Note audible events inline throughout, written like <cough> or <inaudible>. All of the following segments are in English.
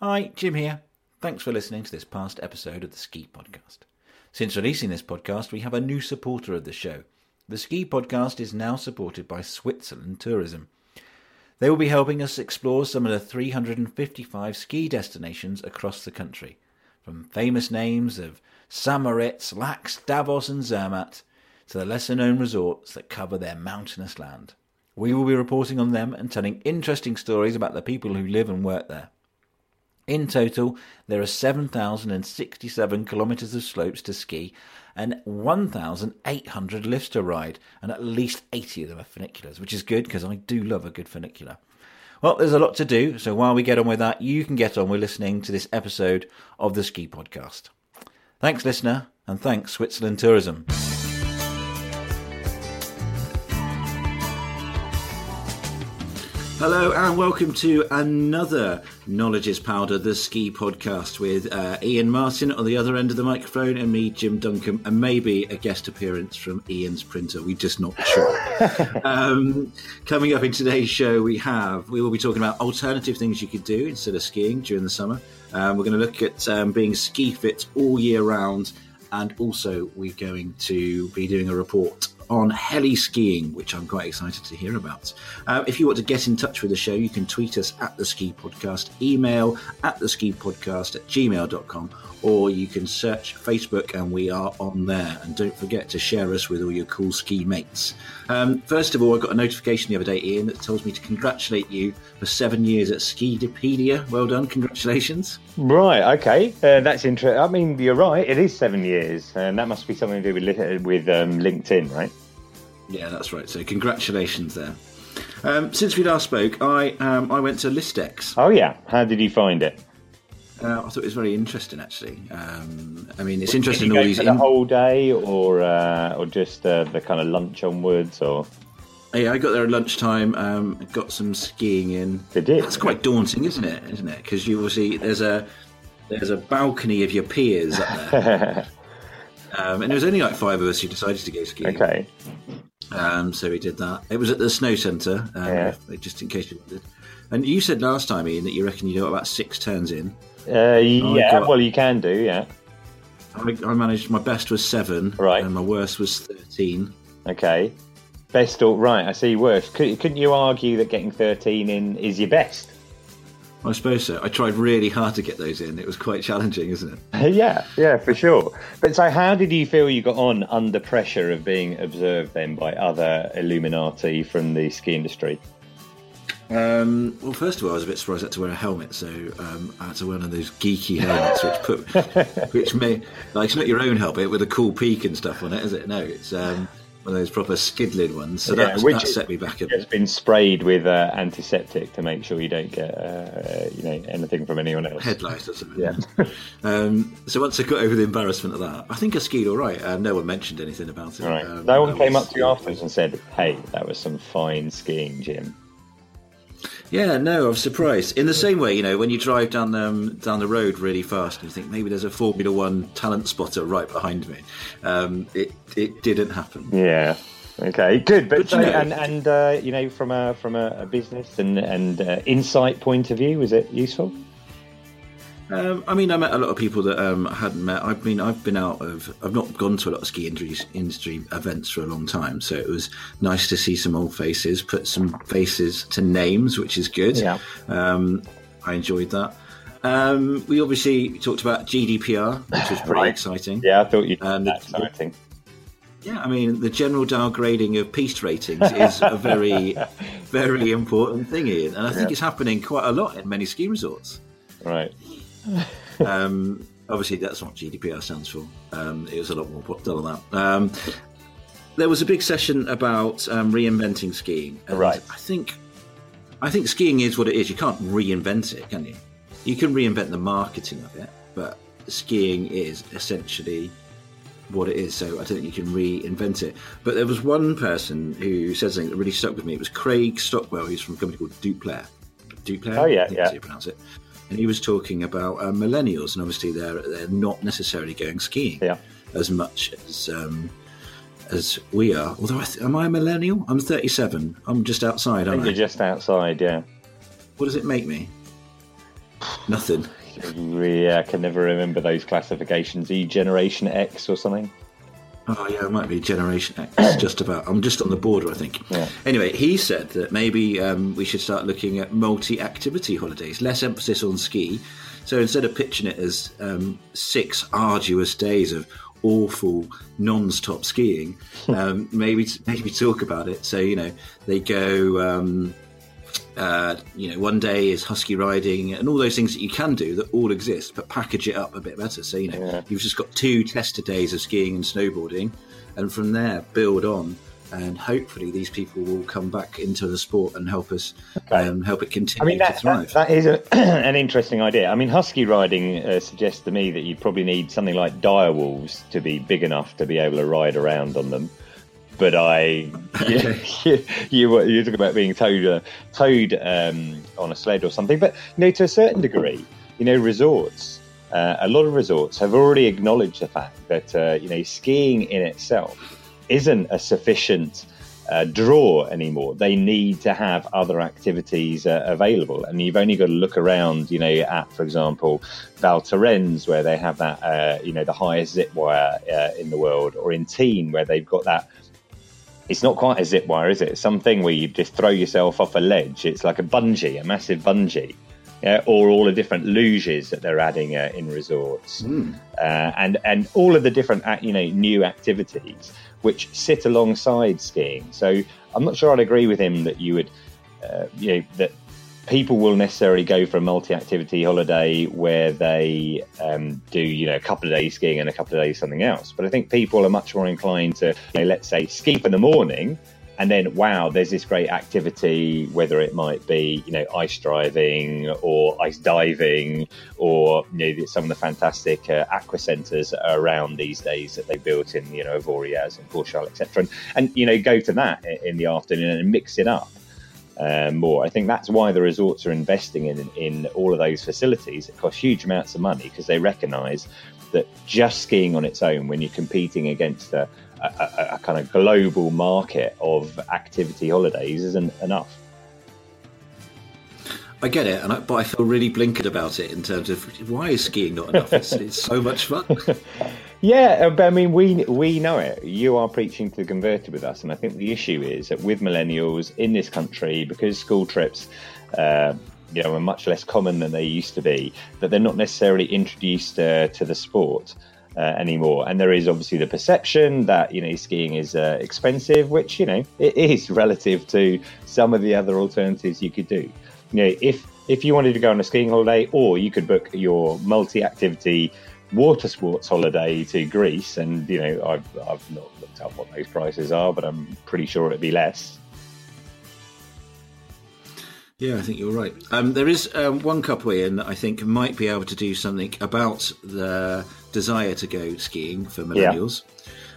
Hi, Jim here. Thanks for listening to this past episode of the Ski Podcast. Since releasing this podcast, we have a new supporter of the show. The Ski Podcast is now supported by Switzerland Tourism. They will be helping us explore some of the 355 ski destinations across the country, from famous names of St. Moritz, Laax, Davos, and Zermatt to the lesser known resorts that cover their mountainous land. We will be reporting on them and telling interesting stories about the people who live and work there. In total, there are 7,067 kilometres of slopes to ski and 1,800 lifts to ride, and at least 80 of them are funiculars, which is good because I do love a good funicular. Well, there's a lot to do, so while we get on with that, you can get on with listening to this episode of the Ski Podcast. Thanks, listener, and thanks, Switzerland Tourism. Hello and welcome to another Knowledge is Powder, the ski podcast with uh, Iain Martin on the other end of the microphone and me, Jim Duncombe, and maybe a guest appearance from Iain's printer. We're just not sure. <laughs> um, coming up in today's show, we have, we will be talking about alternative things you could do instead of skiing during the summer. Um, we're going to look at um, being ski fit all year round, and also we're going to be doing a report on heli skiing, which I'm quite excited to hear about. Uh, if you want to get in touch with the show, you can tweet us at the Ski Podcast, email at the Ski Podcast at gmail.com, or you can search Facebook and we are on there. And don't forget to share us with all your cool ski mates. Um, first of all, I got a notification the other day, Iain, that tells me to congratulate you for seven years at Skidopedia. Well done, congratulations. Right, okay, uh, that's interesting. I mean, you're right. It is seven years, and that must be something to do with with um, LinkedIn, right? Yeah, that's right. So congratulations there. Um, since we last spoke, I um, I went to Listex. Oh yeah, how did you find it? Uh, I thought it was very interesting, actually. Um, I mean, it's interesting. All these the in- whole day, or uh, or just uh, the kind of lunch onwards, or Yeah, I got there at lunchtime. Um, got some skiing in. They did. That's quite daunting, isn't it? Isn't it? Because you obviously there's a there's a balcony of your peers up there, <laughs> um, and there was only like five of us who decided to go skiing. okay? Um, so we did that. It was at the snow centre, um, Yeah. just in case you wanted. And you said last time, Iain, that you reckon you got about six turns in. Uh, yeah, got- well, you can do, yeah. I, I managed. My best was seven, Right. and my worst was thirteen. Okay, best or right? I see. Worst. Could, couldn't you argue that getting thirteen in is your best? I suppose so. I tried really hard to get those in. It was quite challenging, isn't it? <laughs> yeah, yeah, for sure. But so, how did you feel you got on under pressure of being observed then by other Illuminati from the ski industry? Um, well, first of all, I was a bit surprised I had to wear a helmet, so um, I had to wear one of those geeky helmets, which put, <laughs> which may like it's not your own helmet with a cool peak and stuff on it, is it? No, it's um, one of those proper skid lid ones. So Yeah, that, which that set me back a It's bit. been sprayed with uh, antiseptic to make sure you don't get uh, you know anything from anyone else. Headlight or something. Yeah. <laughs> um, so once I got over the embarrassment of that, I think I skied all right. Uh, no one mentioned anything about it. All right. Um, no one came was- up to you afterwards and said, "Hey, that was some fine skiing, Jim." Yeah, no, I was surprised. In the same way, you know, when you drive down um, down the road really fast and you think maybe there's a Formula One talent spotter right behind me, um, it it didn't happen. Yeah. Okay. Good. But But so, you know- and and uh, you know from a from a, a business and and uh, insight point of view, was it useful? Um, I mean, I met a lot of people that um, I hadn't met. I've been I've been out of I've not gone to a lot of ski industry, industry events for a long time, so it was nice to see some old faces, put some faces to names, which is good. Yeah. Um, I enjoyed that. Um, we obviously talked about GDPR, which was pretty Right. exciting. Yeah, I thought you. And that's the- exciting. Yeah, I mean, the general downgrading of peace ratings is a very, <laughs> very important thing, Ian. And I think Yeah. it's happening quite a lot in many ski resorts. Right. Um, obviously, that's what GDPR stands for. Um, it was a lot more put on that. Um, there was a big session about um, reinventing skiing. And Right. I think, I think skiing is what it is. You can't reinvent it, can you? You can reinvent the marketing of it, but skiing is essentially what it is. So I don't think you can reinvent it. But there was one person who said something that really stuck with me. It was Craig Stockwell, who's from a company called Dupler. Dupler? Oh, yeah, yeah. that's how you pronounce it. And he was talking about uh, millennials, and obviously they're they're not necessarily going skiing Yeah. as much as um, as we are. Although, I th- am I a millennial? I'm 37. I'm just outside, I aren't think I? you're just outside. Yeah. What does it make me? Nothing. <laughs> Yeah, I can never remember those classifications. E Generation X or something. Oh yeah, it might be Generation X. <coughs> just about. I'm just on the border, I think. Yeah. Anyway, he said that maybe um, we should start looking at multi-activity holidays, less emphasis on ski. So instead of pitching it as um, six arduous days of awful non-stop skiing, um, maybe maybe talk about it. So you know they go. Uh, you know, one day is husky riding and all those things that you can do that all exist, but package it up a bit better. So, you know, Yeah. you've just got two tester days of skiing and snowboarding, and from there build on. And hopefully, these people will come back into the sport and help us um, help it continue I mean, to that, thrive. that, that is a, <clears throat> an interesting idea. I mean, husky riding uh, suggests to me that you probably need something like dire wolves to be big enough to be able to ride around on them. But I, <laughs> <laughs> you, you, you, talk about being towed, uh, towed um, on a sled or something. But you know, to a certain degree, you know, resorts, uh, a lot of resorts have already acknowledged the fact that uh, you know skiing in itself isn't a sufficient uh, draw anymore. They need to have other activities uh, available, and you've only got to look around, you know, at for example, Val Thorens, where they have that, uh, you know, the highest zip wire uh, in the world, or in Tignes, where they've got that. It's not quite a zip wire, is it? It's something where you just throw yourself off a ledge. It's like a bungee, a massive bungee. Yeah, or all the different luges that they're adding uh, in resorts, uh, and and all of the different you know new activities which sit alongside skiing. So I'm not sure I'd agree with him that you would, uh, you know, that people will necessarily go for a multi-activity holiday where they um, do you know a couple of days skiing and a couple of days something else. But I think people are much more inclined to, you know, let's say, ski for the morning. And then, wow, there's this great activity, whether it might be, you know, ice driving or ice diving or, you know, some of the fantastic uh, aqua centres around these days that they built in, you know, Avoriaz and Courchevel, etc. And, and, you know, go to that in the afternoon and mix it up um, more. I think that's why the resorts are investing in in all of those facilities. It costs huge amounts of money because they recognise that just skiing on its own, when you're competing against a, a, a kind of global market of activity holidays, isn't enough. I get it, and I, but I feel really blinkered about it in terms of why is skiing not enough? It's, <laughs> it's so much fun. <laughs> Yeah, uh, but I mean, we we know it. You are preaching to the converted with us, and I think the issue is that with millennials in this country, because school trips, uh, you know, are much less common than they used to be, that they're not necessarily introduced uh, to the sport. Uh, anymore, and there is obviously the perception that you know skiing is uh, expensive, which you know it is <laughs> relative to some of the other alternatives you could do. You know, if if you wanted to go on a skiing holiday, or you could book your multi-activity water sports holiday to Greece, and you know, I've I've not looked up what those prices are, but I'm pretty sure it'd be less. Yeah, I think you're right. Um, there is um, one couple in that I think might be able to do something about the desire to go skiing for millennials,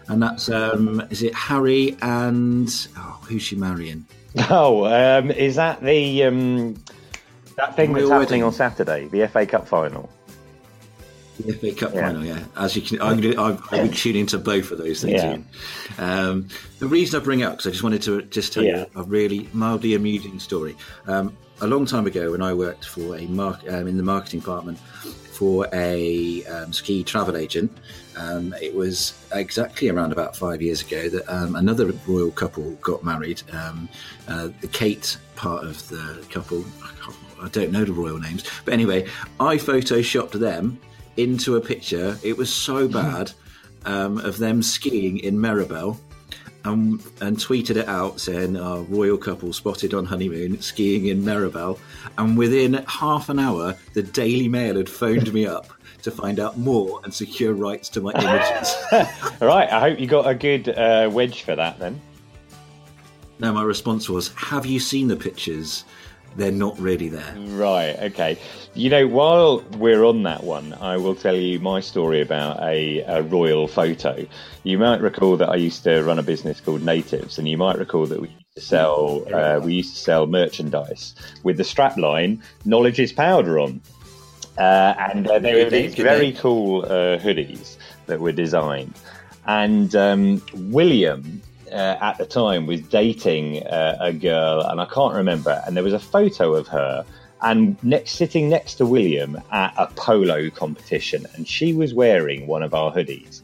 and that's um, is it Harry and oh, who's she marrying? Oh, um, is that the um, that thing that's happening wedding. on Saturday, the FA Cup final? The FA Cup Yeah. final, yeah. As you can, I'm going to, I'll be tuning into both of those things. Yeah. Um, the reason I bring it up because I just wanted to just tell Yeah. you a really mildly amusing story. Um, a long time ago, when I worked for a mark um, in the marketing department for a um, ski travel agent, um, it was exactly around about five years ago that um, another royal couple got married. Um, uh, the Kate part of the couple, I, I don't know the royal names, but anyway, I photoshopped them into a picture. It was so bad um, of them skiing in Méribel. And, and tweeted it out saying, oh, royal couple spotted on honeymoon skiing in Méribel. And within half an hour, the Daily Mail had phoned me up to find out more and secure rights to my images. All <laughs> <laughs> right, I hope you got a good uh, wedge for that then. now, my response was, Have you seen the pictures? They're not really there. Right, okay. You know, while we're on that one, I will tell you my story about a, a royal photo. You might recall that I used to run a business called Natives, and you might recall that we used to sell uh, we used to sell merchandise with the strapline "Knowledge is powder" on. Uh, and uh, they were these very cool uh, hoodies that were designed. And um, William, uh, at the time, was dating uh, a girl, and I can't remember. And there was a photo of her, and next sitting next to William at a polo competition, and she was wearing one of our hoodies.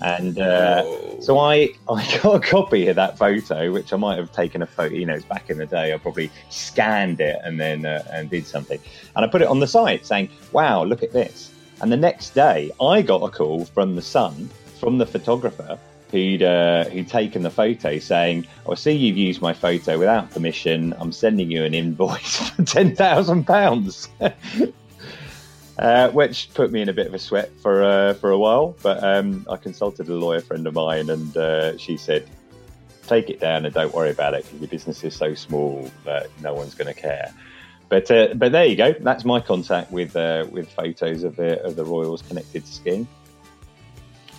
And uh, Oh. so I, <laughs> I got a copy of that photo, which I might have taken a photo. You know, it's back in the day. I probably scanned it and then uh, and did something, and I put it on the site saying, "Wow, look at this." And the next day, I got a call from the Sun, from the photographer who'd uh, who'd taken the photo, saying, "I see you've used my photo without permission. I'm sending you an invoice <laughs> for ten thousand pounds." <laughs> Uh, which put me in a bit of a sweat for uh, for a while, but um, I consulted a lawyer friend of mine, and uh, she said, "Take it down and don't worry about it because your business is so small that no one's going to care." But uh, but there you go. That's my contact with uh, with photos of the of the Royals connected to skiing.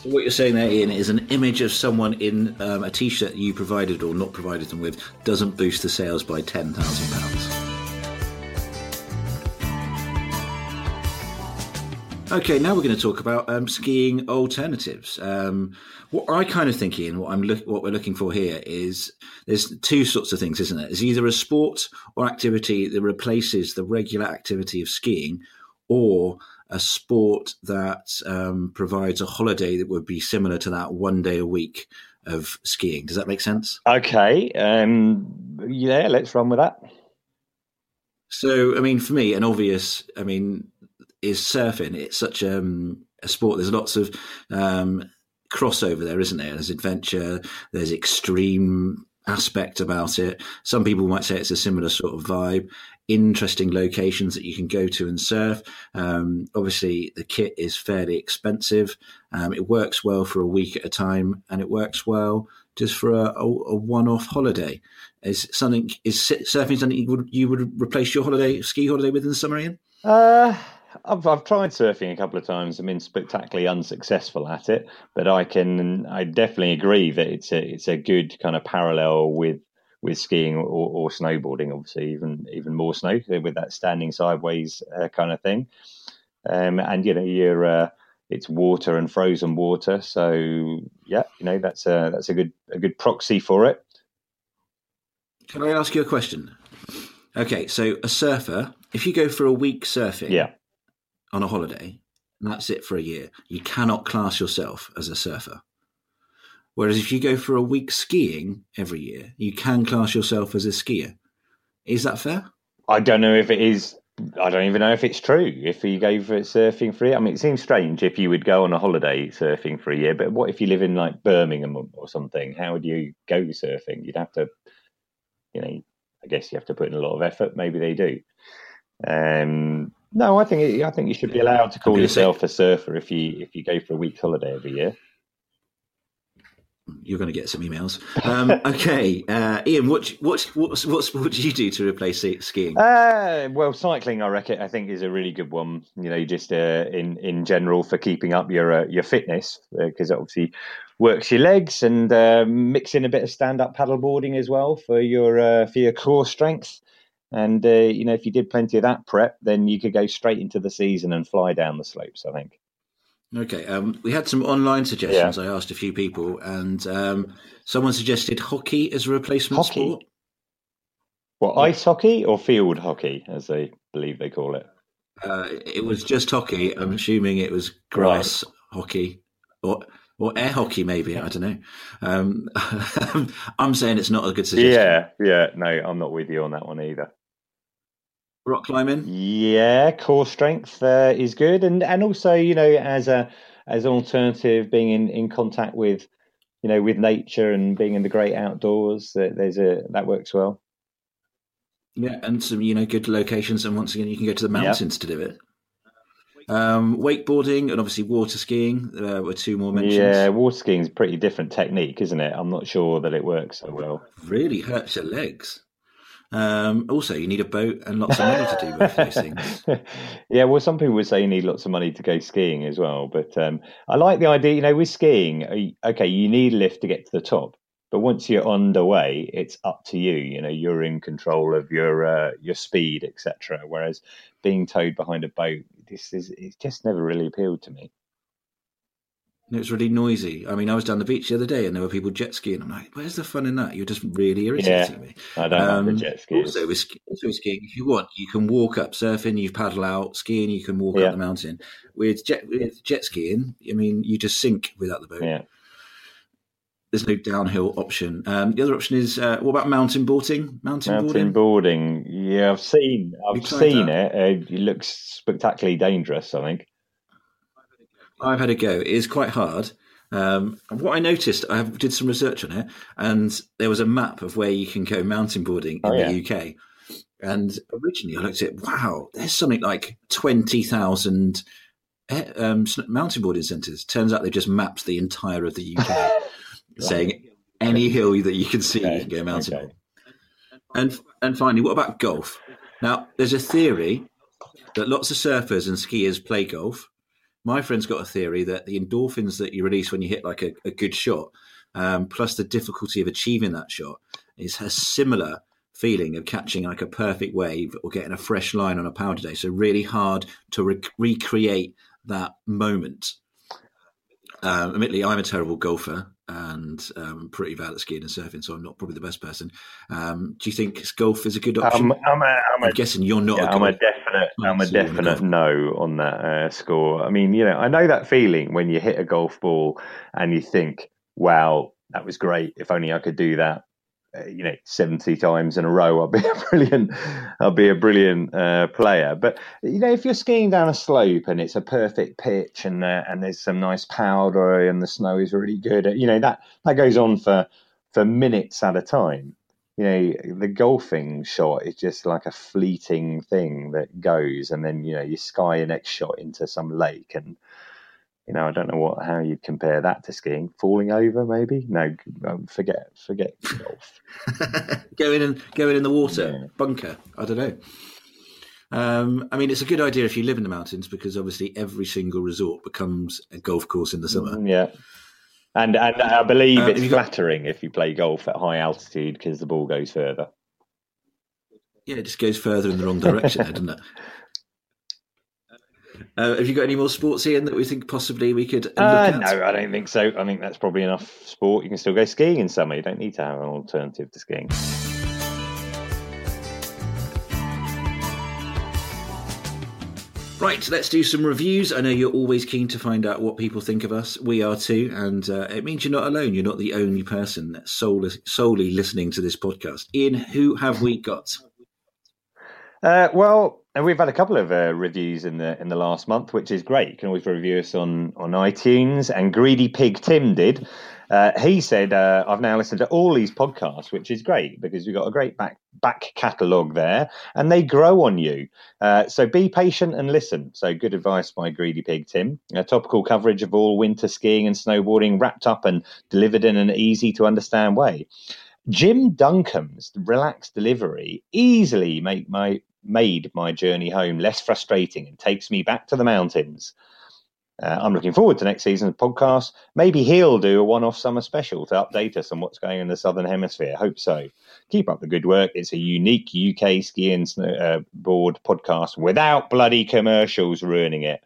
So what you're saying there, Iain, is an image of someone in um, a T-shirt you provided or not provided them with doesn't boost the sales by ten thousand pounds. Okay, now we're going to talk about um, skiing alternatives. Um, what I kind of think, Iain, what I'm what we're looking for here is there's two sorts of things, isn't it? It's either a sport or activity that replaces the regular activity of skiing, or a sport that um, provides a holiday that would be similar to that one day a week of skiing. Does that make sense? Okay, um, yeah, let's run with that. So, I mean, for me, an obvious, I mean, is surfing. It's such um, a sport. There's lots of um, crossover there, isn't there? There's adventure. There's extreme aspect about it. Some people might say it's a similar sort of vibe. Interesting locations that you can go to and surf. Um, obviously, the kit is fairly expensive. Um, it works well for a week at a time, and it works well just for a, a, a one-off holiday. Is something is surfing something you would you would replace your holiday ski holiday with in the summer, Iain? Uh, I've I've tried surfing a couple of times. I've been spectacularly unsuccessful at it, but I can I definitely agree that it's a it's a good kind of parallel with with skiing or, or snowboarding. Obviously, even even more snow with that standing sideways uh, kind of thing. Um, and you know you're uh, it's water and frozen water, so yeah, you know that's a that's a good a good proxy for it. Can I ask you a question? Okay, so a surfer, if you go for a week surfing Yeah. on a holiday, and that's it for a year, you cannot class yourself as a surfer. Whereas if you go for a week skiing every year, you can class yourself as a skier. Is that fair? I don't know if it is. I don't even know if it's true. If you go for surfing for a year, I mean, it seems strange if you would go on a holiday surfing for a year. But what if you live in like Birmingham or something? How would you go surfing? You'd have to, you know, I guess you have to put in a lot of effort. Maybe they do. Um, no, I think I think you should be allowed to call gonna say- yourself a surfer if you if you go for a week's holiday every year. You're going to get some emails. Um, <laughs> okay, uh, Iain, what, what, what, what sport do you do to replace skiing? Uh, well, cycling, I reckon, I think is a really good one. You know, just uh, in in general for keeping up your uh, your fitness because it obviously works your legs and uh, mix in a bit of stand up paddleboarding as well for your uh, for your core strength. And uh, you know, if you did plenty of that prep, then you could go straight into the season and fly down the slopes. I think. Okay, um, we had some online suggestions. I asked a few people, and um, someone suggested hockey as a replacement Hockey? sport. What ice hockey or field hockey, as they believe they call it? Uh, it was just hockey. I'm assuming it was grass hockey or or air hockey, maybe. I don't know. Um, <laughs> I'm saying it's not a good suggestion. Yeah, yeah. No, I'm not with you on that one either. Rock climbing. Yeah, core strength uh, is good, and and also you know as a as an alternative, being in, in contact with you know with nature and being in the great outdoors, that there's a that works well. Yeah, and some you know good locations, and once again, you can go to the mountains to do it. Um, wakeboarding and obviously water skiing uh, were two more mentions. Yeah, water skiing is a pretty different technique, isn't it? I'm not sure that it works so well. really hurts your legs. Um, also, you need a boat and lots of money to do both those things. <laughs> yeah, well, some people would say you need lots of money to go skiing as well, but um, I like the idea. You know, with skiing, uh, okay, you need a lift to get to the top, but once you're underway, it's up to you. You know, you're in control of your uh, your speed, etc. Whereas being towed behind a boat, this is it's just never really appealed to me. And it was really noisy. I mean, I was down the beach the other day and there were people jet skiing. I'm like, where's the fun in that? You're just really irritating Yeah, me. I don't Um, like the jet. Also with, also with skiing, if you want, you can walk up. Surfing, you paddle out. Skiing, you can walk Yeah. up the mountain. With jet, with jet skiing, I mean, you just sink without the boat. Yeah. There's no downhill option. Um, the other option is uh, what about mountain boarding? Mountain, Mountain boarding. boarding. Yeah, I've seen. I've seen that? it. Uh, it looks spectacularly dangerous. I think. I've had a go. It is quite hard. Um, what I noticed, I have- did some research on it, and there was a map of where you can go mountain boarding in Oh, yeah. the UK. And originally, I looked at, wow, there's something like twenty thousand um, mountain boarding centres. Turns out they just mapped the entire of the UK, <laughs> <laughs> saying any hill that you can see, you can go mountain okay. boarding. And and finally, what about golf? Now, there's a theory that lots of surfers and skiers play golf. My friend's got a theory that the endorphins that you release when you hit like a, a good shot, um, plus the difficulty of achieving that shot, is a similar feeling of catching like a perfect wave or getting a fresh line on a powder day. So really hard to re- recreate that moment. Um, admittedly, I'm a terrible golfer and um, pretty bad at skiing and surfing, so I'm not probably the best person. Um, do you think golf is a good option? I'm, I'm a, I'm I'm a guessing you're not. Yeah, a I'm a definite. I'm a So you wanna definite no on that uh, score. I mean, you know, I know that feeling when you hit a golf ball and you think, "Wow, that was great. If only I could do that." Uh, you know, seventy times in a row, I'll be <laughs> a brilliant. I'll be a brilliant uh, player. But you know, if you're skiing down a slope and it's a perfect pitch and uh, and there's some nice powder and the snow is really good, you know that that goes on for for minutes at a time you know the golfing shot is just like a fleeting thing that goes and then you know you sky your next shot into some lake and you know i don't know what how you'd compare that to skiing falling over maybe no um, forget forget golf <laughs> going in, going in the water Yeah. bunker. I don't know. Um, I mean, it's a good idea if you live in the mountains because obviously every single resort becomes a golf course in the summer. Mm, yeah and and i believe Uh, it's you got- flattering if you play golf at high altitude because the ball goes further Yeah, it just goes further in the wrong direction, doesn't it? <laughs> Uh, have you got any more sports, Iain, that we think possibly we could look uh, at? no i don't think so i think that's probably enough sport you can still go skiing in summer you don't need to have an alternative to skiing Right, let's do some reviews. I know you're always keen to find out what people think of us. We are too, and uh, it means you're not alone. You're not the only person that's solely, solely listening to this podcast. Iain, who have we got? Uh, well, and we've had a couple of uh, reviews in the in the last month, which is great. You can always review us on on iTunes. And Greedy Pig Tim did. Uh, he said, uh, "I've now listened to all these podcasts, which is great because we've got a great back back catalogue there, and they grow on you. Uh, so be patient and listen." So good advice by Greedy Pig Tim. Topical coverage of all winter skiing and snowboarding, wrapped up and delivered in an easy to understand way. Jim Duncombe's relaxed delivery easily make my made my journey home less frustrating and takes me back to the mountains. Uh, I'm looking forward to next season's podcast. Maybe he'll do a one-off summer special to update us on what's going on in the southern hemisphere. Hope so. Keep up the good work. It's a unique UK ski and uh, board podcast without bloody commercials ruining it.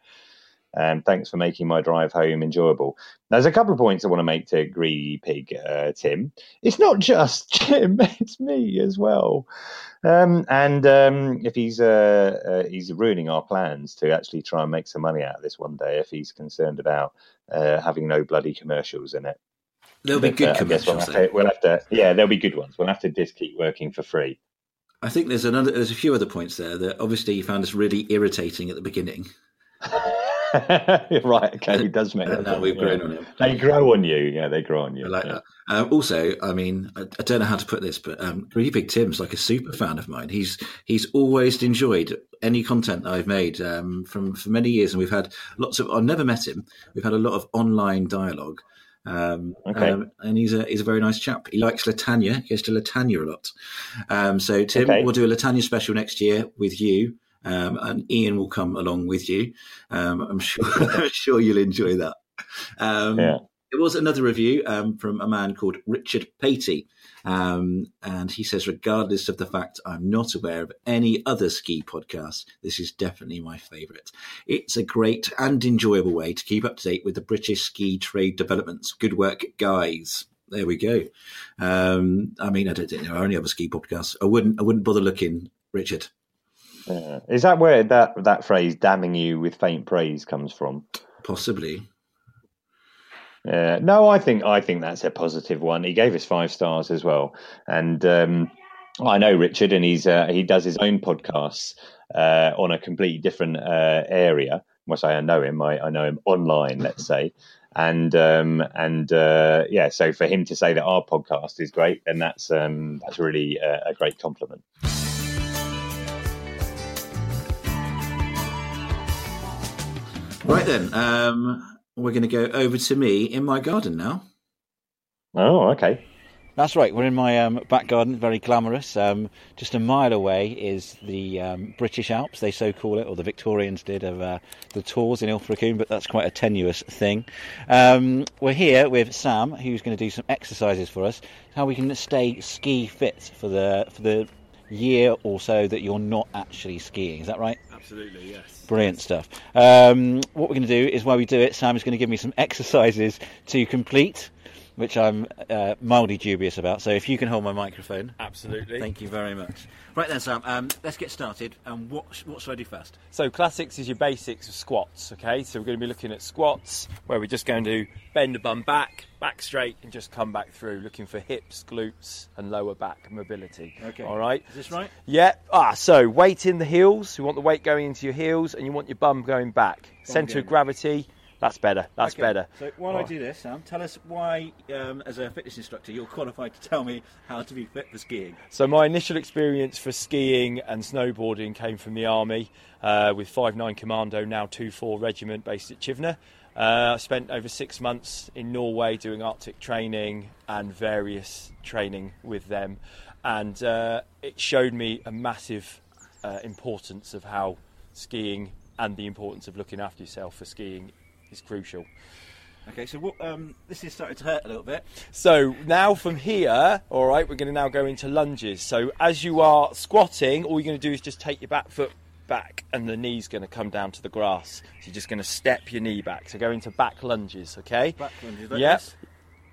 And thanks for making my drive home enjoyable. There's a couple of points I want to make to Greedy Pig, uh, Tim. It's not just <laughs> Jim; it's me as well. Um, and um, if he's uh, uh, he's ruining our plans to actually try and make some money out of this one day, if he's concerned about uh, having no bloody commercials in it, There'll be But, good uh, I we'll commercials. have, to, we'll have to, yeah, there'll be good ones. We'll have to just keep working for free. I think there's another. There's a few other points there that obviously you found us really irritating at the beginning. <laughs> <laughs> right, okay, He does make that now we've yeah. grown on him. They grow on you, yeah, they grow on you. I like yeah. that. Uh, also, I mean, I, I don't know how to put this, but um, Greedy Pig Tim's like a super fan of mine. He's he's always enjoyed any content that I've made um, from for many years, and we've had lots of. I've never met him. We've had a lot of online dialogue. Um, Okay. um, and he's a he's a very nice chap. He likes La Tania. He goes to La Tania a lot. Um, so Tim, Okay. we'll do a La Tania special next year with you, um, and Iain will come along with you. Um, I'm <laughs> sure I'm sure you'll enjoy that. Um, Yeah. it was another review um, from a man called Richard Patey. Um, and he says, regardless of the fact I'm not aware of any other ski podcasts, this is definitely my favourite. It's a great and enjoyable way to keep up to date with the British ski trade developments. Good work, guys. There we go. Um, I mean, I don't think there are any other ski podcasts. I wouldn't. I wouldn't bother looking, Richard. Yeah. Is that where that that phrase "damning you with faint praise" comes from? Possibly. Uh, no, I think I think that's a positive one. He gave us five stars as well, and um, I know Richard, and he's uh, he does his own podcasts uh, on a completely different uh, area. When I say I know him, I, I know him online, let's say, and um, and uh, yeah, so for him to say that our podcast is great, and that's um, that's really a, a great compliment. Right then, um, we're going to go over to me in my garden now. Oh, okay. That's right. We're in my um, back garden, very glamorous. Um, just a mile away is the um, British Alps, they so call it, or the Victorians did, of uh, the Torrs in Ilfracombe, but that's quite a tenuous thing. Um, we're here with Sam, who's going to do some exercises for us, how we can stay ski fit for the for the year or so that you're not actually skiing. Is that right? Absolutely, yes. Brilliant stuff. Um, what we're going to do is while we do it, Sam is going to give me some exercises to complete, which I'm uh, mildly dubious about. So if you can hold my microphone. Absolutely. Thank you very much. Right then, Sam, um, let's get started. And what, what should I do first? So classics is your basics of squats, okay? So we're going to be looking at squats where we're just going to bend the bum back, back straight, and just come back through, looking for hips, glutes, and lower back mobility. Okay. All right. Is this right? Yeah. Ah, so weight in the heels. You want the weight going into your heels, and you want your bum going back. Centre going of gravity. That's better. That's Okay, better. So while I do this, Sam, tell us why, um, as a fitness instructor, you're qualified to tell me how to be fit for skiing. So my initial experience for skiing and snowboarding came from the army uh, with 59 Commando, now 2-4 Regiment based at Chivenor. Uh, I spent over six months in Norway doing Arctic training and various training with them, and uh, it showed me a massive uh, importance of how skiing and the importance of looking after yourself for skiing is crucial. Okay, so what, um, this is starting to hurt a little bit. So now from here, all right, we're going to now go into lunges. So as you are squatting, all you're going to do is just take your back foot back, and the knee's going to come down to the grass. So you're just going to step your knee back. So go into back lunges, okay? Back lunges like Yep. this.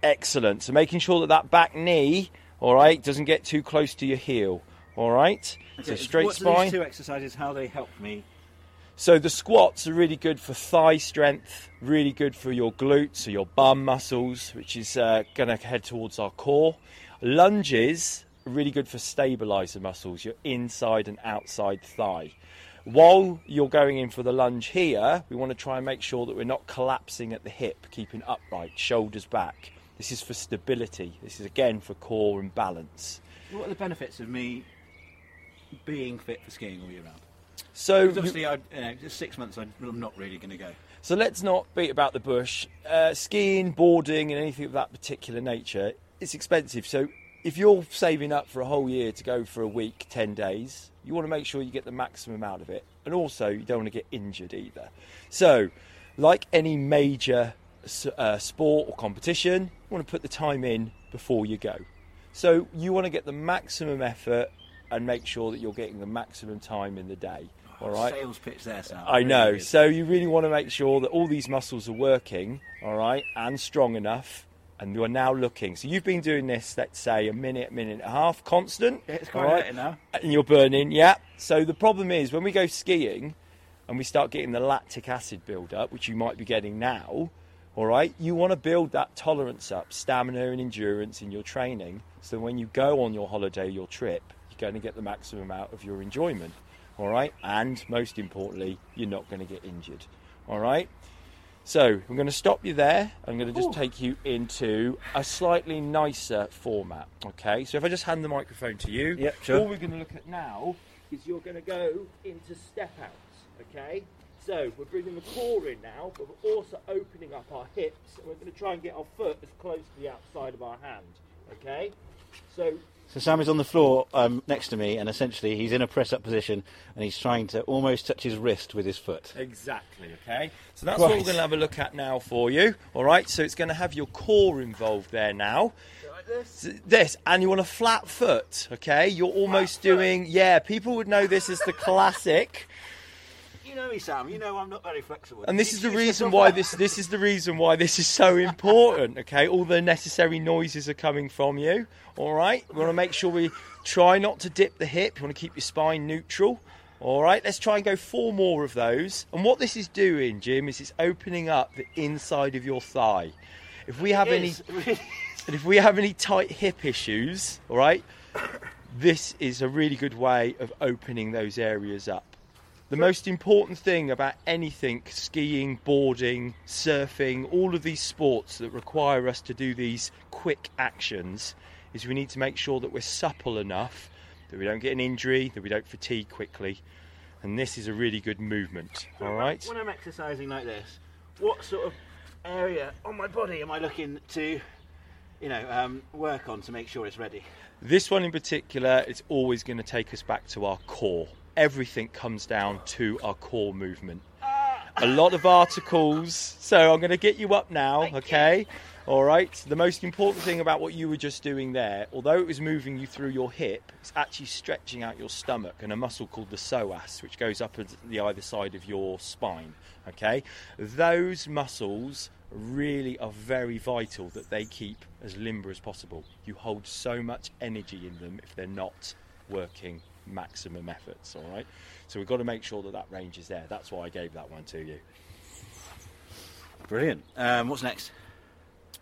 Excellent. So making sure that that back knee, all right, doesn't get too close to your heel. All right. so Okay, straight what spine. these two exercises, how they help me? So the squats are really good for thigh strength, really good for your glutes or your bum muscles, which is uh, going to head towards our core. Lunges are really good for stabilizer muscles, your inside and outside thigh. While you're going in for the lunge here, we want to try and make sure that we're not collapsing at the hip, keeping upright, shoulders back. This is for stability. This is again for core and balance. What are the benefits of me being fit for skiing all year round? So, obviously, I, you know, just six months, I'm not really going to go. So let's not beat about the bush. Uh, skiing, boarding, and anything of that particular nature, it's expensive. So if you're saving up for a whole year to go for a week, 10 days, you want to make sure you get the maximum out of it. And also, you don't want to get injured either. So, like any major uh, sport or competition, you want to put the time in before you go. So, you want to get the maximum effort and make sure that you're getting the maximum time in the day. Oh, all right. Sales pitch there, Sam. I Really know. good. So you really want to make sure that all these muscles are working, all right, and strong enough. And you are now looking. So you've been doing this, let's say, a minute, minute and a half, constant. Yeah, it's quite hurting now. And you're burning, yeah. So the problem is when we go skiing and we start getting the lactic acid build up, which you might be getting now, all right, you want to build that tolerance up, stamina and endurance in your training. So when you go on your holiday, your trip, going to get the maximum out of your enjoyment, all right? And most importantly, you're not going to get injured, all right? So I'm going to stop you there. I'm going to just take you into a slightly nicer format. Okay. So if I just hand the microphone to you, Yep, sure. all we're going to look at now is you're going to go into step outs. Okay. So we're bringing the core in now, but we're also opening up our hips, and we're going to try and get our foot as close to the outside of our hand. Okay. So So Sam is on the floor um, next to me, and essentially he's in a press-up position, and he's trying to almost touch his wrist with his foot. Exactly, okay? So that's what we're going to have a look at now for you, all right? So it's going to have your core involved there now. S- This, and you want a flat foot, okay? You're almost doing, yeah, people would know this as the classic. You know me, Sam. You know I'm not very flexible. And this is the reason why this this is the reason why this is so important. Okay, all the necessary noises are coming from you. All right, we want to make sure we try not to dip the hip. You want to keep your spine neutral. All right, let's try and go four more of those. And what this is doing, Jim, is it's opening up the inside of your thigh. If we have any, <laughs> and if we have any tight hip issues, all right, this is a really good way of opening those areas up. The most important thing about anything skiing, boarding, surfing, all of these sports that require us to do these quick actions is we need to make sure that we're supple enough that we don't get an injury, that we don't fatigue quickly. And this is a really good movement. All right? When I'm exercising like this, what sort of area on my body am I looking to, you know, um, work on to make sure it's ready? This one in particular, it's always going to take us back to our core. Everything comes down to our core movement. A lot of articles. So I'm going to get you up now, okay? All right. The most important thing about what you were just doing there, although it was moving you through your hip, it's actually stretching out your stomach and a muscle called the psoas, which goes up the either side of your spine. Okay. Those muscles really are very vital that they keep as limber as possible. You hold so much energy in them if they're not working maximum efforts. All right. So we've got to make sure that that range is there. That's why I gave that one to you. Brilliant. Um, what's next?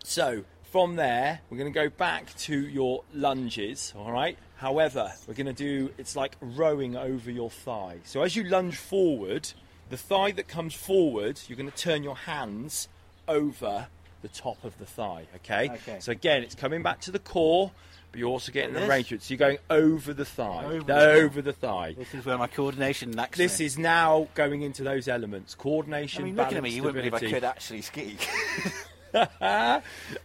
So from there, we're going to go back to your lunges, all right? However, we're going to do it's like rowing over your thigh. So as you lunge forward, the thigh that comes forward, you're going to turn your hands over the top of the thigh, okay? Okay. So again, it's coming back to the core, but you're also getting the this? arrangement. So you're going over the thigh, Over over, the thigh. This is where my coordination lacks. This me. is now going into those elements: I coordination, mean, looking at me, you wouldn't believe I could actually ski. <laughs> <laughs>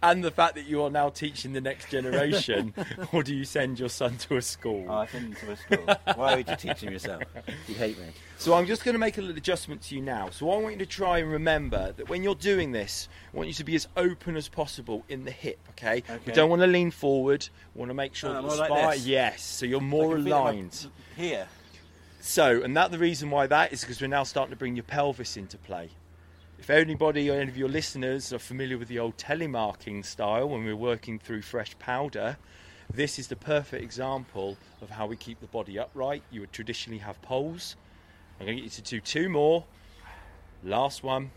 and the fact that you are now teaching the next generation, <laughs> or do you send your son to a school? oh, I send you to a school. Why would you teach him yourself? <laughs> You hate me. So I'm just going to make a little adjustment to you now. So I want you to try and remember that when you're doing this, I want you to be as open as possible in the hip. Okay. We Okay. don't want to lean forward. We want to make sure Oh, that the more like spine. this? yes. So you're more aligned. Here. So, and that the reason why that is because we're now starting to bring your pelvis into play. If anybody or any of your listeners are familiar with the old telemarking style when we're working through fresh powder, this is the perfect example of how we keep the body upright. You would traditionally have poles. I'm going to get you to do two more. Last one.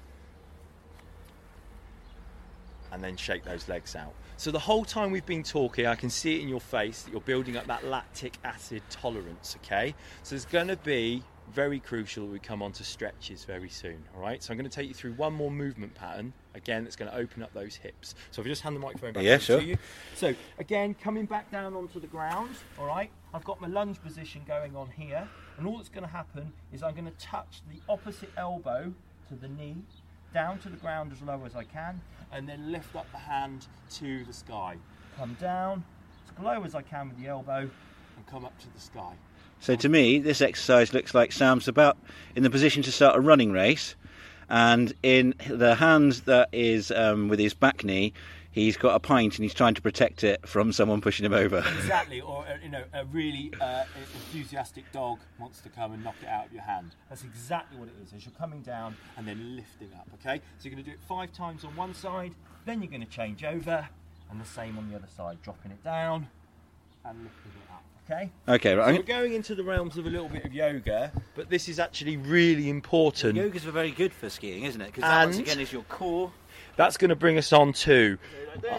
And then shake those legs out. So the whole time we've been talking, I can see it in your face that you're building up that lactic acid tolerance, okay? So it's going to be very crucial that we come on to stretches very soon, all right? So I'm going to take you through one more movement pattern, again, that's going to open up those hips. So if I just hand the microphone back Yeah, sure. to you. So again, coming back down onto the ground, all right? I've got my lunge position going on here, and all that's going to happen is I'm going to touch the opposite elbow to the knee, down to the ground as low as I can, and then lift up the hand to the sky. Come down as low as I can with the elbow, and come up to the sky. So to me, this exercise looks like Sam's about in the position to start a running race, and in the hand that is um, with his back knee, he's got a pint and he's trying to protect it from someone pushing him over. <laughs> Exactly, or uh, you know, a really uh, enthusiastic dog wants to come and knock it out of your hand. That's exactly what it is. As you're coming down and then lifting up. Okay, so you're going to do it five times on one side, then you're going to change over, and the same on the other side, dropping it down and lifting it. Okay. Okay, right. I'm We're going into the realms of a little bit of yoga, but this is actually really important. Yoga's are very good for skiing, isn't it? Because that once again is your core. That's going to bring us on to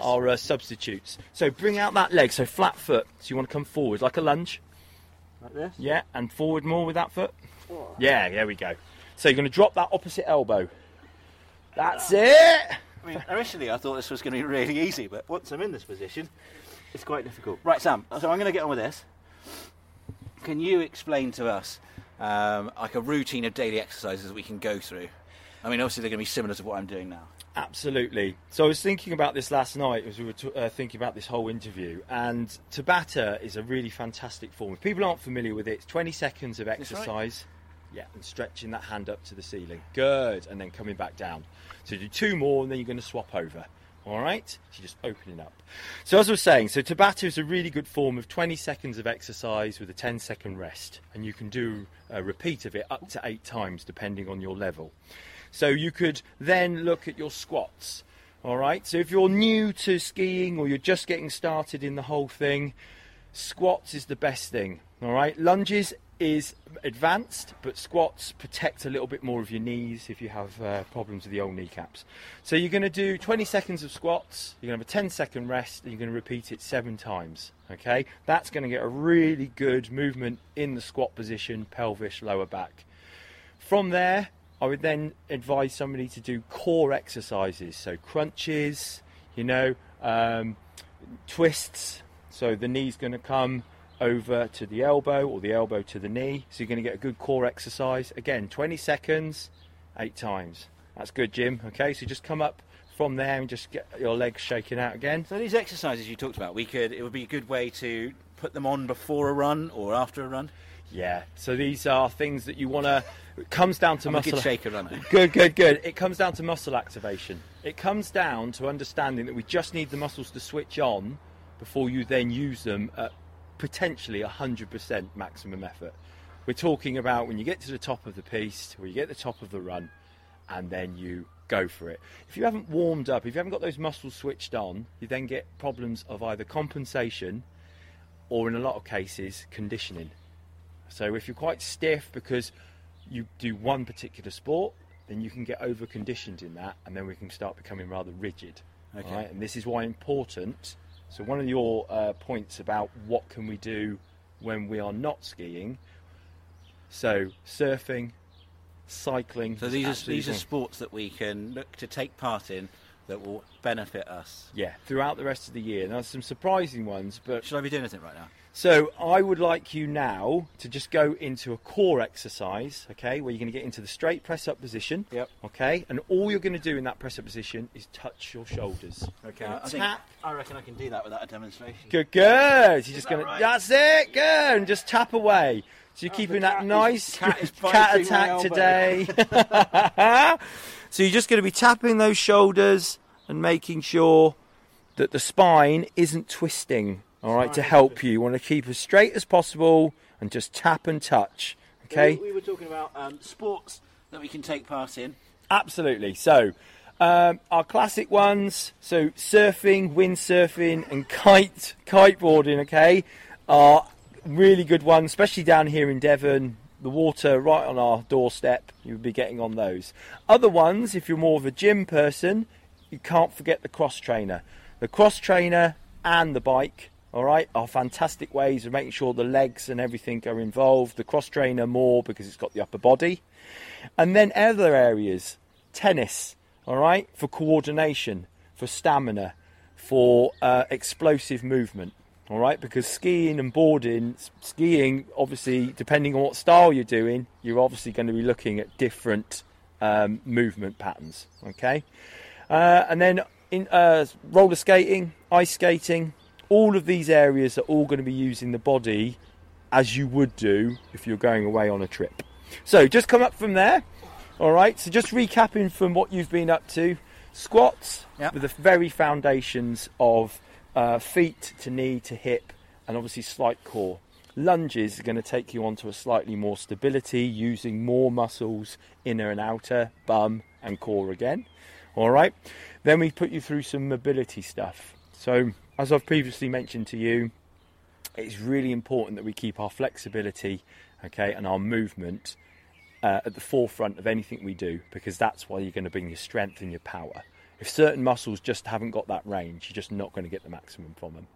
our uh, substitutes. So bring out that leg, so flat foot. So you want to come forward like a lunge. Like this. Yeah, and forward more with that foot. Yeah, there we go. So you're going to drop that opposite elbow. That's it. I mean, initially I thought this was going to be really easy, but once I'm in this position, it's quite difficult. Right, Sam. So I'm going to get on with this. Can you explain to us um, like a routine of daily exercises we can go through? I mean, obviously they're going to be similar to what I'm doing now. Absolutely. So I was thinking about this last night as we were t- uh, thinking about this whole interview, and Tabata is a really fantastic form. If people aren't familiar with it, it's 20 seconds of exercise. Yeah, and stretching that hand up to the ceiling. Good, and then coming back down. So do two more, and then you're going to swap over. All right, so just opening up. So as I was saying, so Tabata is a really good form of 20 seconds of exercise with a 10 second rest, and you can do a repeat of it up to eight times depending on your level. So you could then look at your squats. All right. So if you're new to skiing or you're just getting started in the whole thing, squats is the best thing. All right. Lunges is advanced, but squats protect a little bit more of your knees if you have uh, problems with the old kneecaps. So you're going to do 20 seconds of squats, you're going to have a 10 second rest, and you're going to repeat it seven times. Okay, that's going to get a really good movement in the squat position, pelvis, lower back. From there, I would then advise somebody to do core exercises, so crunches, you know, um, twists. So the knee's going to come over to the elbow or the elbow to the knee. So you're going to get a good core exercise. Again, 20 seconds, eight times. That's good, Jim. Okay, so just come up from there and just get your legs shaking out again. So these exercises you talked about, we could it would be a good way to put them on before a run or after a run. Yeah. So these are things that you want to. It comes down to I'm a muscle. good shaker runner. <laughs> Good, good, good. It comes down to muscle activation. It comes down to understanding that we just need the muscles to switch on before you then use them at potentially 100% maximum effort. We're talking about when you get to the top of the piste, or you get to the top of the run, and then you go for it. If you haven't warmed up, if you haven't got those muscles switched on, you then get problems of either compensation or, in a lot of cases, conditioning. So if you're quite stiff because you do one particular sport, then you can get over conditioned in that, and then we can start becoming rather rigid. Okay. Right? And this is why important. So one of your uh, points about what can we do when we are not skiing. So surfing, cycling. So these are these are sports that we can look to take part in that will benefit us. yeah throughout the rest of the year. Now some surprising ones, but Should I be doing anything right now? So I would like you now to just go into a core exercise, okay, where you're going to get into the straight press up position. Yep. Okay, and all you're going to do in that press up position is touch your shoulders. Okay. You're I, gonna think, tap. I reckon I can do that without a demonstration. Good, good. You're just that going right? to. That's it. Good, and just tap away. So you're Oh, keeping that cat is- nice cat is cat attack today. <laughs> <laughs> so you're just going to be tapping those shoulders and making sure that the spine isn't twisting. All right, to help you. You want to keep as straight as possible and just tap and touch. Okay. We, we were talking about um, sports that we can take part in. Absolutely. So, um, our classic ones, so surfing, windsurfing, and kite kiteboarding, okay, are really good ones, especially down here in Devon. The water right on our doorstep, you would be getting on those. Other ones, if you're more of a gym person, you can't forget the cross trainer. The cross trainer and the bike, all right, are fantastic ways of making sure the legs and everything are involved. The cross trainer more because it's got the upper body. And then other areas, tennis, all right, for coordination, for stamina, for uh, explosive movement, all right, because skiing and boarding, skiing, obviously, depending on what style you're doing, you're obviously going to be looking at different um, movement patterns, okay? Uh, and then in uh, roller skating, ice skating, all of these areas are all going to be using the body as you would do if you're going away on a trip. So just come up from there. All right. So just recapping from what you've been up to: squats Yep. with the very foundations of uh, feet to knee to hip, and obviously slight core. Lunges are going to take you onto a slightly more stability, using more muscles, inner and outer, bum and core again. All right. Then we put you through some mobility stuff. So as I've previously mentioned to you, it's really important that we keep our flexibility, okay, and our movement uh, at the forefront of anything we do because that's why you're going to bring your strength and your power. If certain muscles just haven't got that range, you're just not going to get the maximum from them.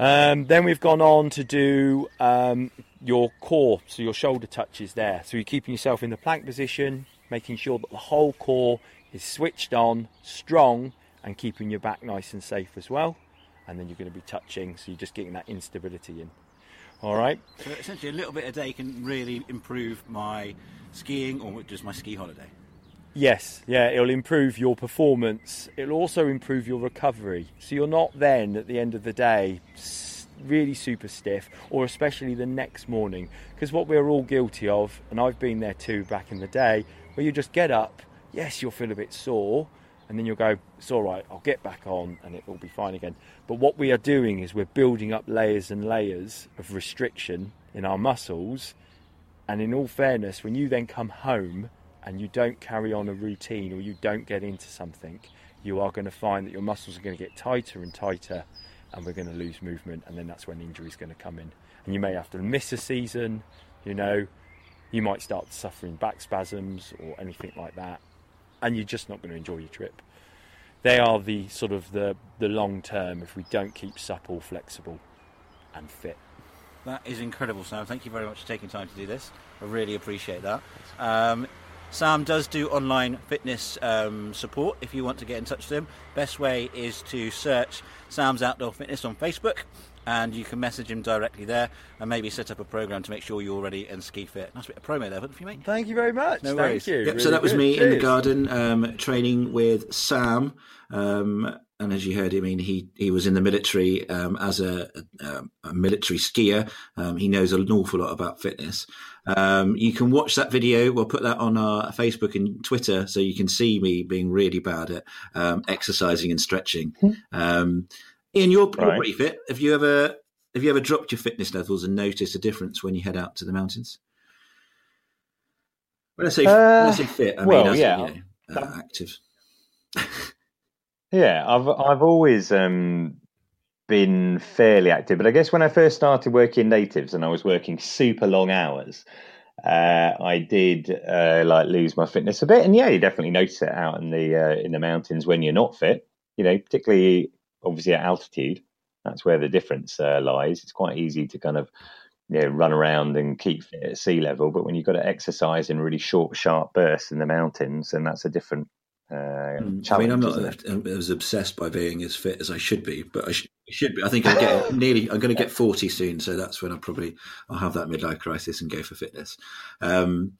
Um, then we've gone on to do um, your core, so your shoulder touches there. So you're keeping yourself in the plank position, making sure that the whole core is switched on, strong, and keeping your back nice and safe as well. And then you're going to be touching, so you're just getting that instability in. All right. So essentially, a little bit a day can really improve my skiing or just my ski holiday. Yes, yeah, it'll improve your performance. It'll also improve your recovery. So you're not then at the end of the day really super stiff, or especially the next morning. Because what we're all guilty of, and I've been there too back in the day, where you just get up, yes, you'll feel a bit sore, and then you'll go, it's all right, I'll get back on and it will be fine again. But what we are doing is we're building up layers and layers of restriction in our muscles. And in all fairness, when you then come home and you don't carry on a routine or you don't get into something, you are going to find that your muscles are going to get tighter and tighter and we're going to lose movement. And then that's when injury is going to come in. And you may have to miss a season, you know, you might start suffering back spasms or anything like that. And you're just not going to enjoy your trip. They are the sort of the, the long term if we don't keep supple, flexible, and fit. That is incredible, Sam. Thank you very much for taking time to do this. I really appreciate that. Um, Sam does do online fitness um, support if you want to get in touch with him. Best way is to search Sam's Outdoor Fitness on Facebook and you can message him directly there and maybe set up a program to make sure you're ready and ski fit. Nice bit of promo there, for you, mate. Thank you very much. No Thank worries. you. Yep, Really so that was good. me in the garden um, training with Sam. Um, and as you heard, I mean, he, he was in the military um, as a, a, a military skier. Um, he knows an awful lot about fitness. Um, you can watch that video. We'll put that on our Facebook and Twitter so you can see me being really bad at um, exercising and stretching. Um, Iain, you're, you're Right. pretty fit. Have you ever have you ever dropped your fitness levels and noticed a difference when you head out to the mountains? When I say, when I Uh, say fit, I well, mean as, yeah. you know, uh, active. Yeah, I've I've always um, been fairly active, but I guess when I first started working natives and I was working super long hours, uh, I did uh, like lose my fitness a bit. And yeah, you definitely notice it out in the uh, in the mountains when you're not fit. You know, particularly obviously at altitude. That's where the difference uh, lies. It's quite easy to kind of you know, run around and keep fit at sea level, but when you've got to exercise in really short, sharp bursts in the mountains, then that's a different uh, Mm, I mean, I'm not? I'm as obsessed by being as fit as I should be, but I, sh- I should be. I think I'm <laughs> get nearly. I'm going to get 40 soon, so that's when I probably I'll have that midlife crisis and go for fitness. Um,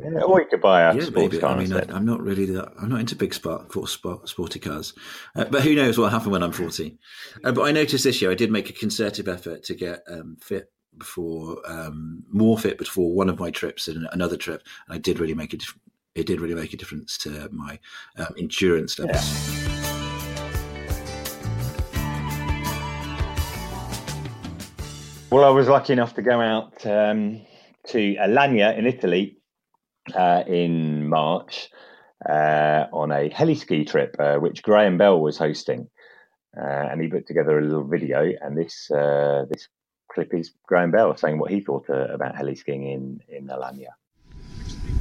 Yeah, or you could buy a yeah, sports car I mean, I. I'm not really that. I'm not into big sport, for sport sporty cars, uh, but who knows what will happen when I'm 40? Uh, but I noticed this year I did make a concerted effort to get um, fit before um, more fit before one of my trips and another trip. And I did really make a dif- it did really make a difference to my um, endurance levels. Well, I was lucky enough to go out um, to Alagna in Italy uh, in March uh, on a heliski trip, uh, which Graham Bell was hosting, uh, and he put together a little video. And this uh, this clip is Graham Bell saying what he thought uh, about heliskiing in in Alagna.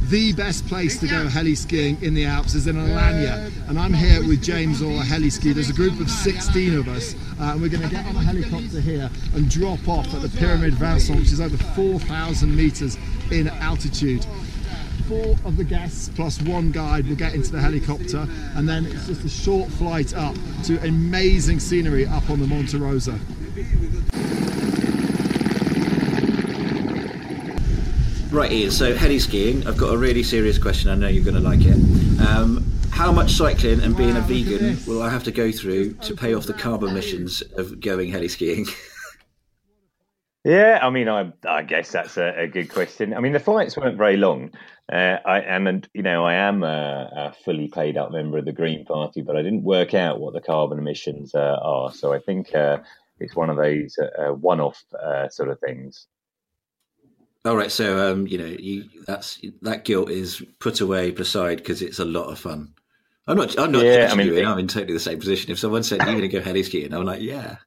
the best place to go heli skiing in the Alps is in Alagna, and I'm here with James Orr Heli Ski. There's a group of 16 of us, uh, and we're going to get on a helicopter here and drop off at the Pyramid Vincent, which is over 4,000 meters in altitude. Four of the guests plus one guide will get into the helicopter, and then it's just a short flight up to amazing scenery up on the Monte Rosa. Right, Iain. So heli skiing. I've got a really serious question. I know you're going to like it. Um, how much cycling and being a Wow, look at vegan will I have to go through to pay off the carbon emissions of going heli skiing? <laughs> Yeah, I mean, I I guess that's a, a good question. I mean, the flights weren't very long. Uh, I am, and you know, I am a, a fully paid up member of the Green Party, but I didn't work out what the carbon emissions uh, are. So I think uh, it's one of those uh, uh, one-off uh, sort of things. All right. So um, you know, you that's that guilt is put away beside because it's a lot of fun. I'm not. I'm not. Yeah, I mean. It, I'm in totally the same position. If someone said you're going to go heli skiing, I'm like, yeah.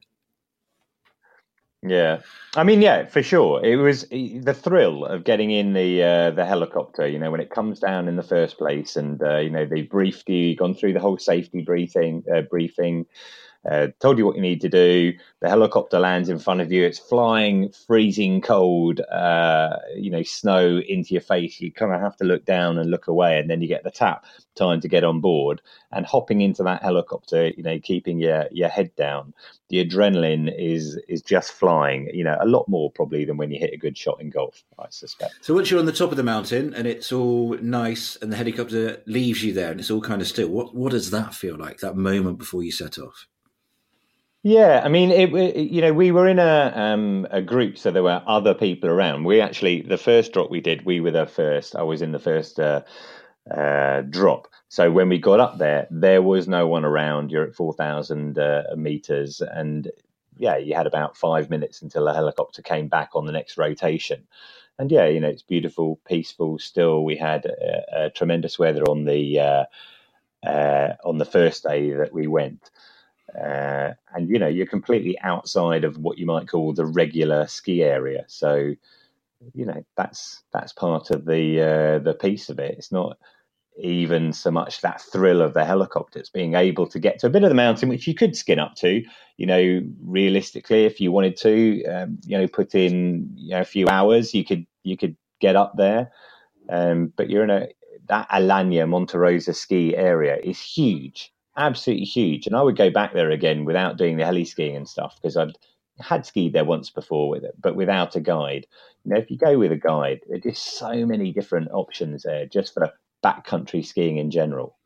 Yeah, I mean, yeah, for sure. It was the thrill of getting in the uh, the helicopter. You know, when it comes down in the first place, and uh, you know they briefed you, gone through the whole safety briefing, uh, briefing, uh, told you what you need to do. The helicopter lands in front of you. It's flying freezing cold, uh, you know, snow into your face. You kind of have to look down and look away, and then you get the tap time to get on board. And hopping into that helicopter, you know, keeping your your head down. The adrenaline is is just flying. You know, a lot more probably than when you hit a good shot in golf. I suspect. So once you're on the top of the mountain and it's all nice, and the helicopter leaves you there, and it's all kind of still. What what does that feel like? That moment before you set off. Yeah, I mean, it, it, you know, we were in a um, a group, so there were other people around. We actually, the first drop we did, we were the first. I was in the first uh, uh, drop. So when we got up there, there was no one around. You're at four thousand uh, meters, and yeah, you had about five minutes until the helicopter came back on the next rotation. And yeah, you know, it's beautiful, peaceful. Still, we had tremendous weather on the uh, uh, on the first day that we went. Uh, and you know you're completely outside of what you might call the regular ski area. So you know that's that's part of the uh, the piece of it. It's not even so much that thrill of the helicopter. It's being able to get to a bit of the mountain which you could skin up to. You know, realistically, if you wanted to, um, you know, put in you know a few hours, you could you could get up there. Um, but you're in a that Alagna Monte Rosa ski area is huge absolutely huge. And I would go back there again without doing the heli skiing and stuff because I'd had skied there once before with it, but without a guide. You know, if you go with a guide, there's just so many different options there just for backcountry skiing in general.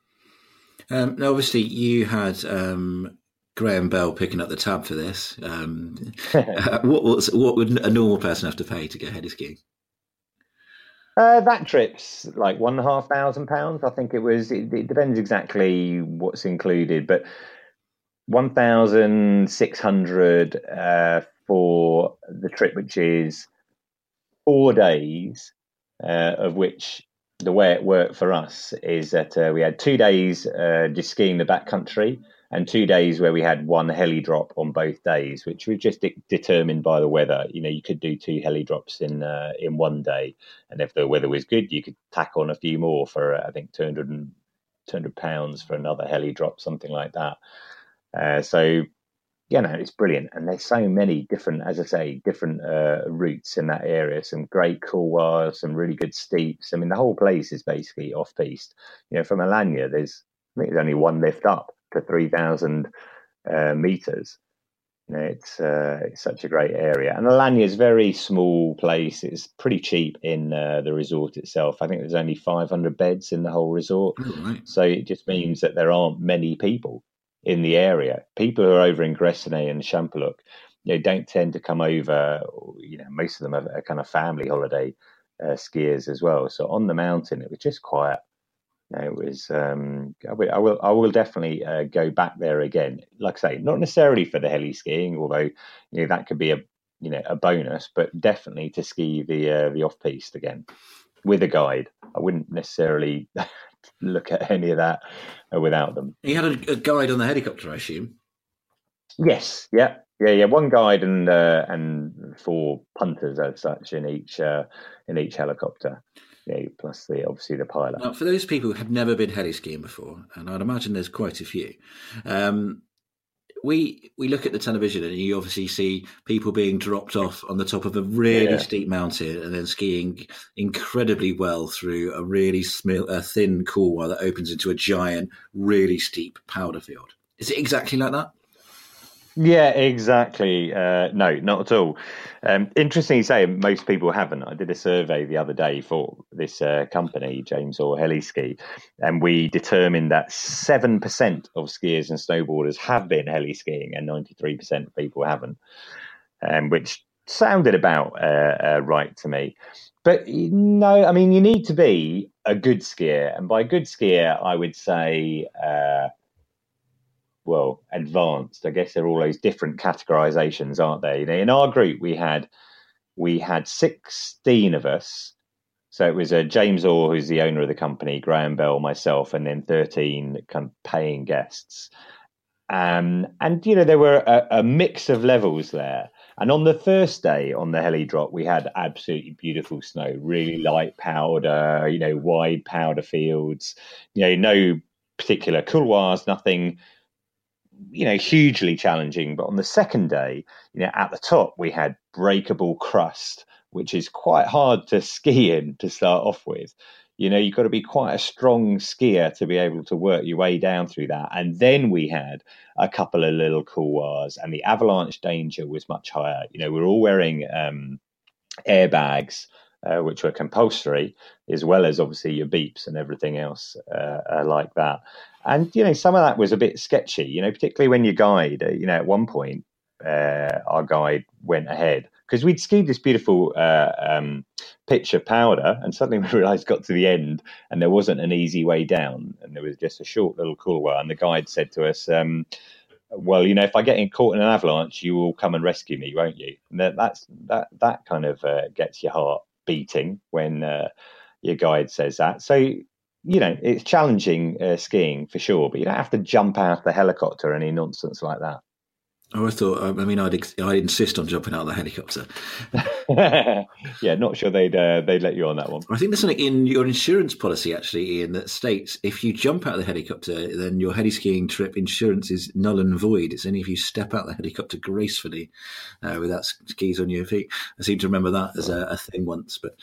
Um, now, obviously, you had um, Graham Bell picking up the tab for this. Um, uh, <laughs> <laughs> what, what would a normal person have to pay to go heli skiing? Uh, that trip's like one and a half thousand pounds. I think it was. It, it depends exactly what's included, but one thousand six hundred uh, for the trip, which is four days, uh, of which the way it worked for us is that uh, we had two days uh, just skiing the backcountry and two days where we had one heli drop on both days, which was just de- determined by the weather. You know, you could do two heli drops in uh, in one day, and if the weather was good, you could tack on a few more for uh, I think 200, 200 pounds for another heli drop, something like that. Uh, so, you know, it's brilliant, and there's so many different, as I say, different uh, routes in that area. Some great couloirs, some really good steeps. I mean, the whole place is basically off piste. You know, from Alagna, there's I think there's only one lift up to 3,000 uh, meters. You know, it's uh, it's such a great area, and Alagna is a very small place. It's pretty cheap in uh, the resort itself. I think there's only 500 beds in the whole resort, oh, right. so it just means that there aren't many people in the area. People who are over in Gressoney and Champoluc, you know, don't tend to come over. You know, most of them are, are kind of family holiday uh, skiers as well. So on the mountain, it was just quiet it was um, I, will, I will I will definitely uh, go back there again. Like I say, not necessarily for the heli skiing, although you know that could be a you know a bonus, but definitely to ski the uh, the off piste again with a guide. I wouldn't necessarily <laughs> look at any of that uh, without them. You had a, a, guide on the helicopter, I assume. Yes, yeah, yeah, yeah. One guide and uh, and four punters as such in each uh, in each helicopter plus the obviously the pilot. Now, for those people who have never been heli skiing before, and I'd imagine there's quite a few, um, we we look at the television and you obviously see people being dropped off on the top of a really yeah. steep mountain and then skiing incredibly well through a really a thin couloir that opens into a giant, really steep powder field. Is it exactly like that? Yeah, exactly. Uh, no, not at all. Um, interesting you say most people haven't. I did a survey the other day for this uh, company, James Orr Heliski, and we determined that 7% of skiers and snowboarders have been heli skiing and 93% of people haven't, um, which sounded about uh, uh, right to me. But no, I mean, you need to be a good skier. And by good skier, I would say uh, well advanced. I guess there are all those different categorizations, aren't there? You know, in our group we had we had sixteen of us. So it was uh, James Orr, who's the owner of the company, Graham Bell, myself, and then thirteen kind of paying guests. Um, and you know there were a, a mix of levels there. And on the first day on the heli drop, we had absolutely beautiful snow, really light powder, you know, wide powder fields, you know, no particular couloirs, nothing you know, hugely challenging. But on the second day, you know, at the top we had breakable crust, which is quite hard to <laughs> ski in to start off with. You know, you've got to be quite a strong skier to be able to work your way down through that. And then we had a couple of little couloirs, and the avalanche danger was much higher. You know, we're all wearing um, airbags, uh, which were compulsory, as well as obviously your beeps and everything else uh, uh, like that. And you know, some of that was a bit sketchy. You know, particularly when your guide, uh, you know, at one point, uh, our guide went ahead because we'd skied this beautiful uh, um, pitch of powder, and suddenly <laughs> we realised got to the end, and there wasn't an easy way down, and there was just a short little couloir. And the guide said to us, um, "Well, you know, if I get in caught in an avalanche, you will come and rescue me, won't you?" And that, that's that that kind of uh, gets your heart beating when uh, your guide says that. So you know, it's challenging uh, skiing for sure, but you don't have to jump out of the helicopter or any nonsense like that. Oh, I thought. I mean, I'd I'd insist on jumping out of the helicopter. <laughs> yeah, not sure they'd uh, they'd let you on that one. I think there's something in your insurance policy actually, in that states if you jump out of the helicopter, then your heli skiing trip insurance is null and void. It's only if you step out of the helicopter gracefully, uh, without skis on your feet. I seem to remember that as a, a thing once, but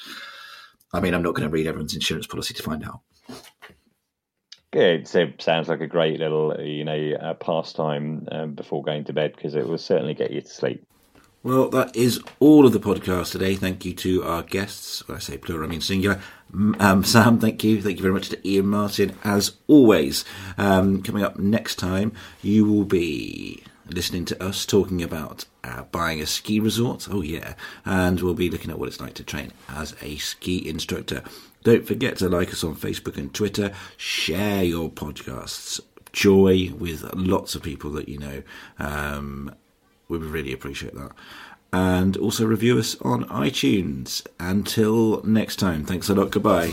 I mean, I'm not going to read everyone's insurance policy to find out. Yeah, it sounds like a great little, you know, uh, pastime um, before going to bed because it will certainly get you to sleep. Well, that is all of the podcast today. Thank you to our guests. When I say plural, I mean singular. Um, Sam, thank you. Thank you very much to Iain Martin, as always. Um, coming up next time, you will be listening to us talking about uh, buying a ski resort. Oh, yeah. And we'll be looking at what it's like to train as a ski instructor. Don't forget to like us on Facebook and Twitter. Share your podcasts. Joy with lots of people that you know. Um, we would really appreciate that. And also review us on iTunes. Until next time, thanks a lot. Goodbye.